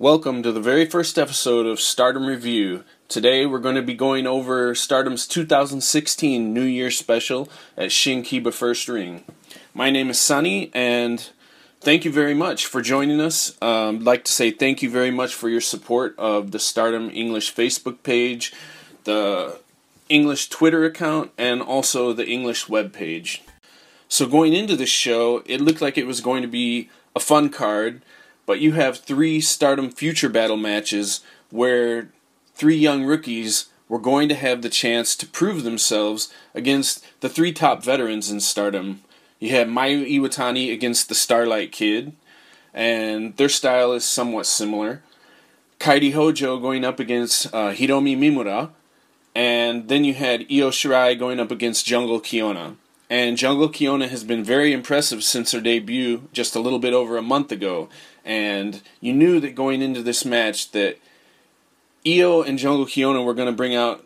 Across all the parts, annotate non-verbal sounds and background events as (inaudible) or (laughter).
Welcome to the very first episode of Stardom Review. Today we're going to be going over Stardom's 2016 New Year special at Shinkiba First Ring. My name is Sunny, and thank you very much for joining us. Um, I'd like to say thank you very much for your support of the Stardom English Facebook page, the English Twitter account, and also the English web page. So going into this show, it looked like it was going to be a fun card, but you have three Stardom Future Battle matches where three young rookies were going to have the chance to prove themselves against the three top veterans in Stardom. You have Mayu Iwatani against the Starlight Kid, and their style is somewhat similar. Kairi Hojo going up against uh, Hiromi Mimura, and then you had Io Shirai going up against Jungle Kyona. And Jungle Kyona has been very impressive since her debut just a little bit over a month ago. And you knew that going into this match that Io and Jungle Kyona were going to bring out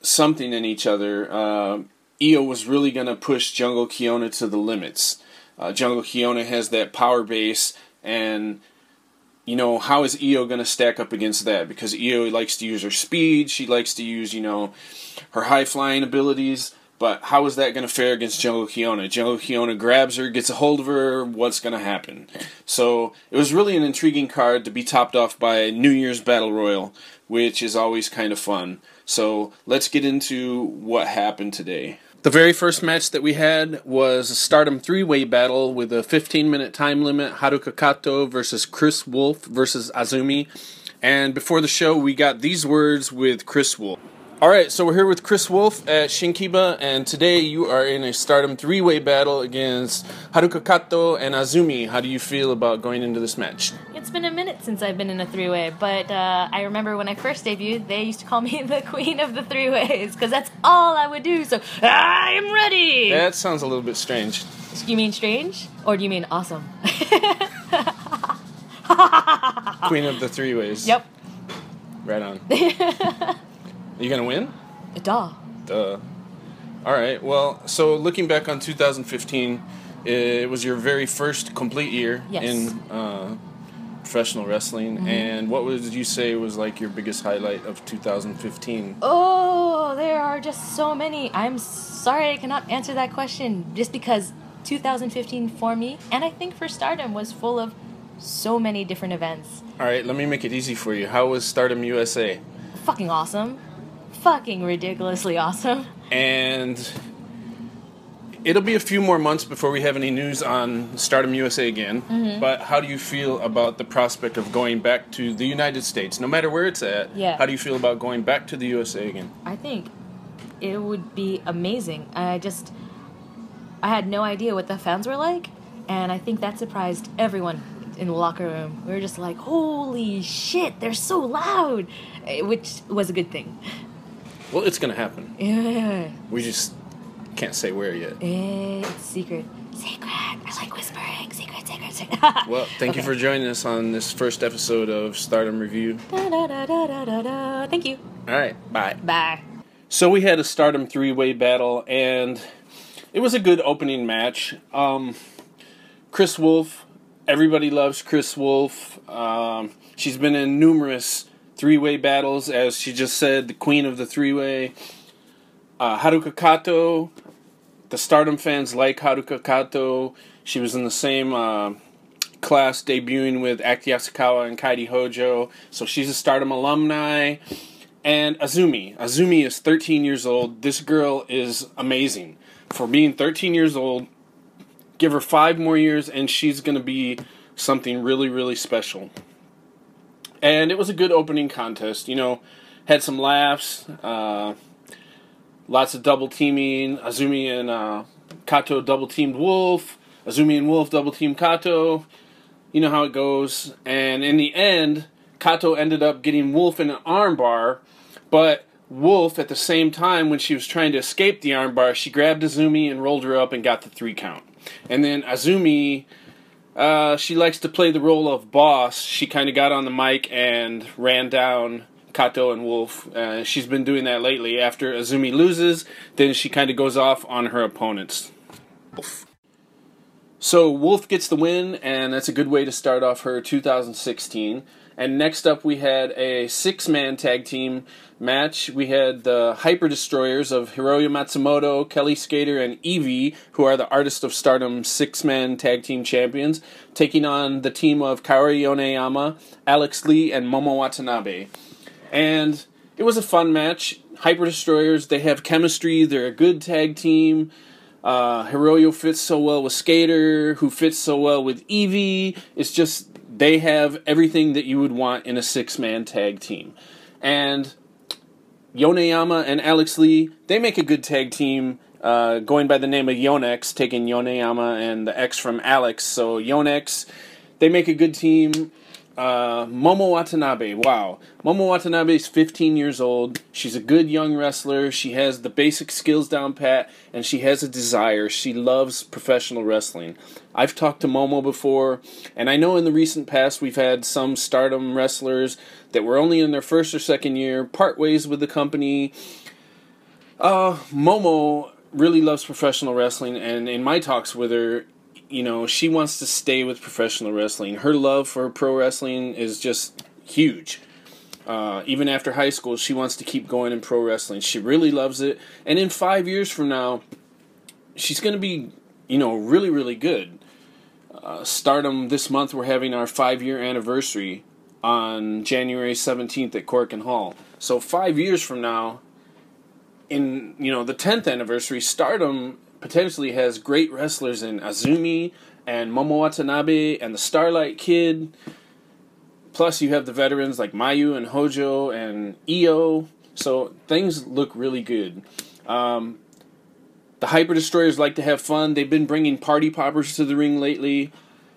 something in each other. Uh, Io was really going to push Jungle Kyona to the limits. Uh, Jungle Kyona has that power base, and you know how is Io going to stack up against that? Because Io likes to use her speed, she likes to use you know her high flying abilities. But how is that going to fare against Jungle Kyona? Jungle Kyona grabs her, gets a hold of her. What's going to happen? So it was really an intriguing card to be topped off by New Year's Battle Royal, which is always kind of fun. So let's get into what happened today. The very first match that we had was a Stardom three-way battle with a 15-minute time limit. Haruka Kato versus Chris Wolf versus Azumi. And before the show, we got these words with Chris Wolf. All right, so we're here with Chris Wolf at Shinkiba, and today you are in a Stardom three-way battle against Haruka Kato and Azumi. How do you feel about going into this match? It's been a minute since I've been in a three-way, but uh, I remember when I first debuted, they used to call (laughs) me the queen of the three-ways because that's all I would do. So I am ready. That sounds a little bit strange. Do you mean strange, or do you mean awesome? (laughs) Queen of the three ways. Yep. Right on. (laughs) You gonna win? Duh. Duh. All right. Well, so looking back on 2015, it was your very first complete year Yes. in uh, professional wrestling. Mm-hmm. And what would you say was like your biggest highlight of 2015? Oh, there are just so many. I'm sorry I cannot answer that question just because 2015 for me, and I think for Stardom, was full of so many different events. All right. Let me make it easy for you. How was Stardom USA? Fucking awesome. Fucking ridiculously awesome. And it'll be a few more months before we have any news on Stardom USA again. Mm-hmm. But how do you feel about the prospect of going back to the United States, no matter where it's at? Yeah. How do you feel about going back to the USA again? I think it would be amazing. I just I had no idea what the fans were like, and I think that surprised everyone in the locker room. We were just like, "Holy shit, they're so loud," eh, which was a good thing. Well, it's going to happen. Yeah, We just can't say where yet. It's secret. Secret. I like whispering. Secret, secret, secret. (laughs) Well, thank you for joining us on this first episode of Stardom Review. Da, da, da, da, da, da, da. Thank you. All right, bye. Bye. So we had a Stardom three-way battle, and it was a good opening match. Um, Chris Wolf, everybody loves Chris Wolf. Um, she's been in numerous three-way battles, as she just said, the queen of the three-way. Uh, Haruka Kato, the Stardom fans like Haruka Kato. She was in the same uh, class, debuting with Act Yasukawa and Kairi Hojo, so she's a Stardom alumni and Azumi. Azumi is 13 years old. This girl is amazing. For being 13 years old, give her five more years and she's going to be something really, really special. And it was a good opening contest. You know, had some laughs, uh, lots of double teaming. Azumi and uh, Kato double teamed Wolf. Azumi and Wolf double teamed Kato. You know how it goes. And in the end, Kato ended up getting Wolf in an armbar, but Wolf, at the same time, when she was trying to escape the armbar, she grabbed Azumi and rolled her up and got the three count. And then Azumi, uh, she likes to play the role of boss. She kind of got on the mic and ran down Kato and Wolf. Uh, she's been doing that lately. After Azumi loses, then she kind of goes off on her opponents. So Wolf gets the win, and that's a good way to start off her 2016. And next up, we had a six man tag team match. We had the Hyper Destroyers of Hiroyo Matsumoto, Kelly Skater, and Evie, who are the Artist of Stardom six man tag team champions, taking on the team of Kaori Yoneyama, Alex Lee, and Momo Watanabe. And it was a fun match. Hyper Destroyers, they have chemistry, they're a good tag team. Uh, Hiroyo fits so well with Skater, who fits so well with Evie. It's just they have everything that you would want in a six man tag team. And Yoneyama and Alex Lee, they make a good tag team. Uh, going by the name of Yonex, taking Yoneyama and the X from Alex. So Yonex, they make a good team. Uh, Momo Watanabe, wow. Momo Watanabe is 15 years old. She's a good young wrestler. She has the basic skills down pat, and she has a desire. She loves professional wrestling. I've talked to Momo before, and I know in the recent past we've had some stardom wrestlers that were only in their first or second year, part ways with the company. Uh, Momo really loves professional wrestling, and in my talks with her, you know, she wants to stay with professional wrestling. Her love for pro wrestling is just huge. Uh, even after high school, she wants to keep going in pro wrestling. She really loves it. And in five years from now, she's going to be, you know, really, really good. Uh, stardom this month, we're having our five year anniversary on January 17th at Korakuen Hall. So five years from now, in you know the 10th anniversary, Stardom potentially has great wrestlers in Azumi and Momo Watanabe and the Starlight Kid. Plus, you have the veterans like Mayu and Hojo and Io. So things look really good. Um, the Hyper Destroyers like to have fun. They've been bringing party poppers to the ring lately,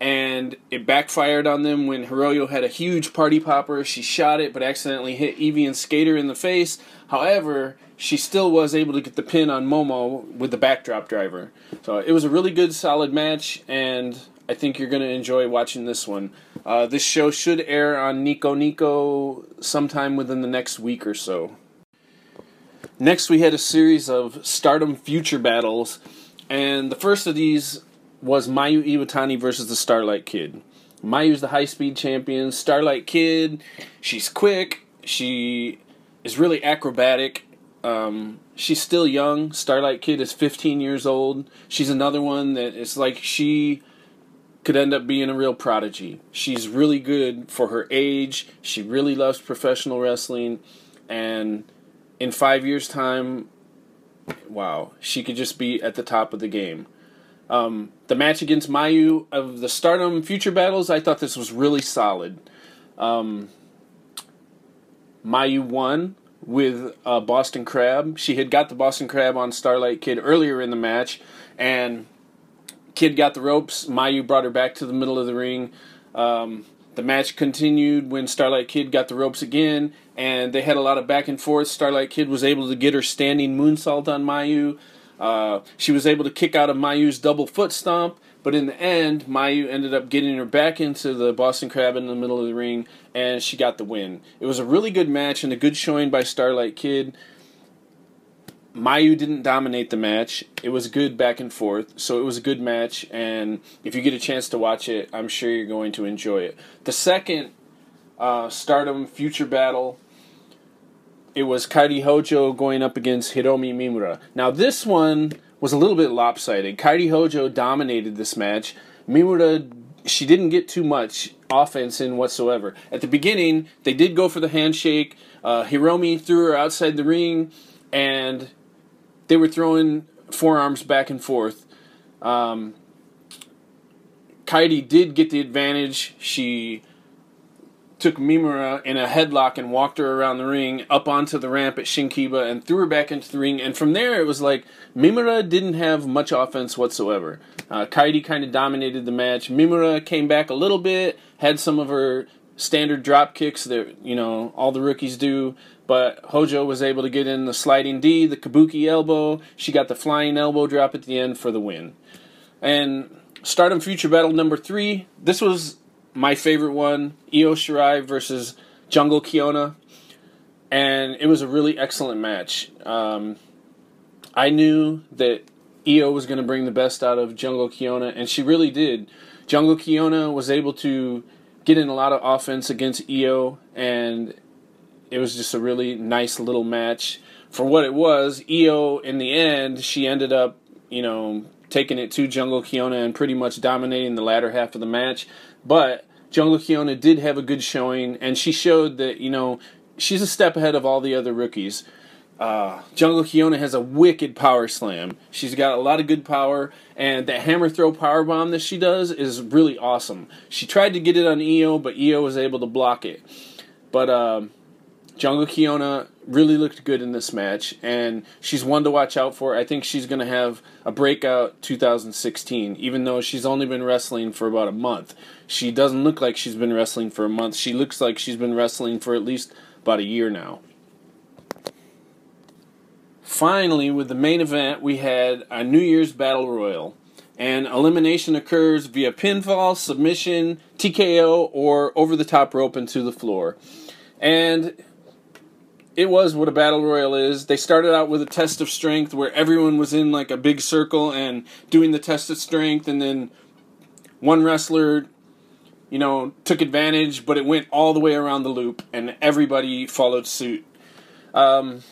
and it backfired on them when Hiroyo had a huge party popper. She shot it, but accidentally hit Evie and Skater in the face. However, she still was able to get the pin on Momo with the backdrop driver. So it was a really good, solid match, and I think you're going to enjoy watching this one. Uh, this show should air on Nico Nico sometime within the next week or so. Next, we had a series of Stardom Future battles, and the first of these was Mayu Iwatani versus the Starlight Kid. Mayu's the high speed champion. Starlight Kid, she's quick. She is really acrobatic. Um, she's still young. Starlight Kid is 15 years old. She's another one that is like she could end up being a real prodigy. She's really good for her age. She really loves professional wrestling, and in five years' time, wow, she could just be at the top of the game. Um, the match against Mayu of the Stardom Future Battles, I thought this was really solid. Um, Mayu won with uh, Boston Crab. She had got the Boston Crab on Starlight Kid earlier in the match, and Kid got the ropes. Mayu brought her back to the middle of the ring. Um, the match continued when Starlight Kid got the ropes again, and they had a lot of back and forth. Starlight Kid was able to get her standing moonsault on Mayu. Uh, she was able to kick out of Mayu's double foot stomp, but in the end, Mayu ended up getting her back into the Boston Crab in the middle of the ring, and she got the win. It was a really good match and a good showing by Starlight Kid. Mayu didn't dominate the match. It was good back and forth, so it was a good match. And if you get a chance to watch it, I'm sure you're going to enjoy it. The second uh, Stardom Future Battle, it was Kairi Hojo going up against Hiromi Mimura. Now this one was a little bit lopsided. Kairi Hojo dominated this match. Mimura, she didn't get too much offense in whatsoever. At the beginning, they did go for the handshake. Uh, Hiromi threw her outside the ring, and they were throwing forearms back and forth. Um, Kairi did get the advantage. She took Mimura in a headlock and walked her around the ring up onto the ramp at Shinkiba and threw her back into the ring. And from there, it was like Mimura didn't have much offense whatsoever. Uh, Kairi kind of dominated the match. Mimura came back a little bit, had some of her standard drop kicks that you know all the rookies do. But Hojo was able to get in the sliding D, the kabuki elbow. She got the flying elbow drop at the end for the win. And Stardom Future Battle number three. This was my favorite one: Io Shirai versus Jungle Kyona, and it was a really excellent match. Um, I knew that Io was going to bring the best out of Jungle Kyona, and she really did. Jungle Kyona was able to get in a lot of offense against Io, and it was just a really nice little match. For what it was, Io, in the end, she ended up, you know, taking it to Jungle Kyona and pretty much dominating the latter half of the match. But Jungle Kyona did have a good showing, and she showed that, you know, she's a step ahead of all the other rookies. Uh, Jungle Kyona has a wicked power slam. She's got a lot of good power, and that hammer throw power bomb that she does is really awesome. She tried to get it on Io, but Io was able to block it. But um, Jungle Kyona really looked good in this match, and she's one to watch out for. I think she's going to have a breakout 2016, even though she's only been wrestling for about a month. She doesn't look like she's been wrestling for a month. She looks like she's been wrestling for at least about a year now. Finally, with the main event, we had a New Year's Battle Royal. And elimination occurs via pinfall, submission, TKO, or over the top rope into the floor. And it was what a battle royal is. They started out with a test of strength where everyone was in like a big circle and doing the test of strength, and then one wrestler, you know, took advantage, but it went all the way around the loop, and everybody followed suit. Um,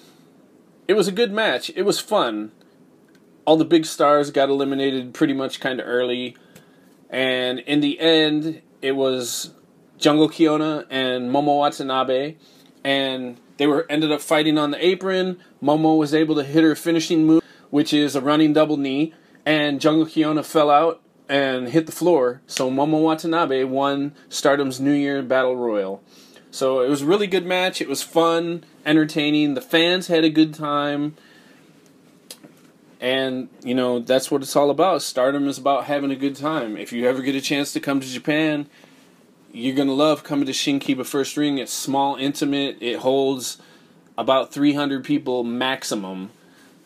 it was a good match. It was fun. All the big stars got eliminated pretty much kind of early, and in the end, it was Jungle Kyona and Momo Watanabe, and they were ended up fighting on the apron. Momo was able to hit her finishing move, which is a running double knee, and Jungle Kyona fell out and hit the floor. So Momo Watanabe won Stardom's New Year Battle Royal. So it was a really good match. It was fun, entertaining. The fans had a good time. And, you know, that's what it's all about. Stardom is about having a good time. If you ever get a chance to come to Japan, you're going to love coming to Shinkiba First Ring. It's small, intimate. It holds about 300 people maximum.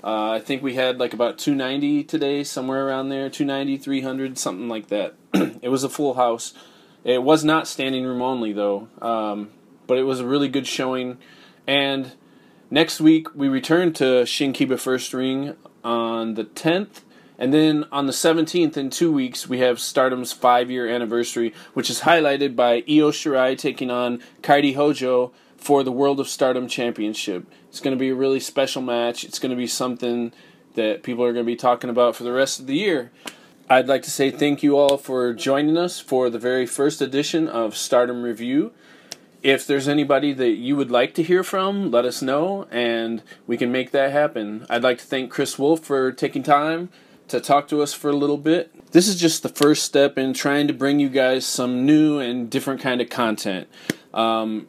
Uh, I think we had like about 290 today, somewhere around there, 290, 300, something like that. (clears throat) it was a full house. It was not standing room only, though, um, but it was a really good showing. And next week, we return to Shinkiba First Ring on the 10th. And then on the 17th, in two weeks, we have Stardom's five year anniversary, which is highlighted by Io Shirai taking on Kairi Hojo for the World of Stardom Championship. It's going to be a really special match. It's going to be something that people are going to be talking about for the rest of the year. I'd like to say thank you all for joining us for the very first edition of Stardom Review. If there's anybody that you would like to hear from, let us know and we can make that happen. I'd like to thank Chris Wolf for taking time to talk to us for a little bit. This is just the first step in trying to bring you guys some new and different kind of content. Um,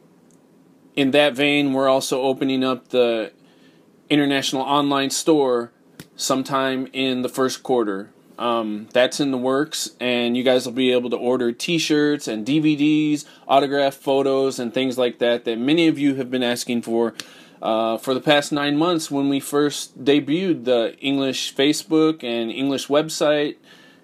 in that vein, we're also opening up the international online store sometime in the first quarter. Um, that's in the works, and you guys will be able to order T-shirts and DVDs, autographed photos, and things like that that many of you have been asking for uh, for the past nine months when we first debuted the English Facebook and English website,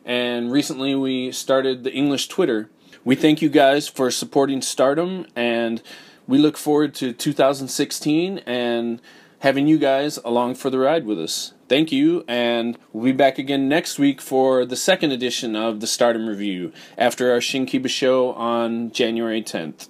and recently we started the English Twitter. We thank you guys for supporting Stardom, and we look forward to 2016 and having you guys along for the ride with us. Thank you, and we'll be back again next week for the second edition of the Stardom Review after our Shinkiba show on January 10th.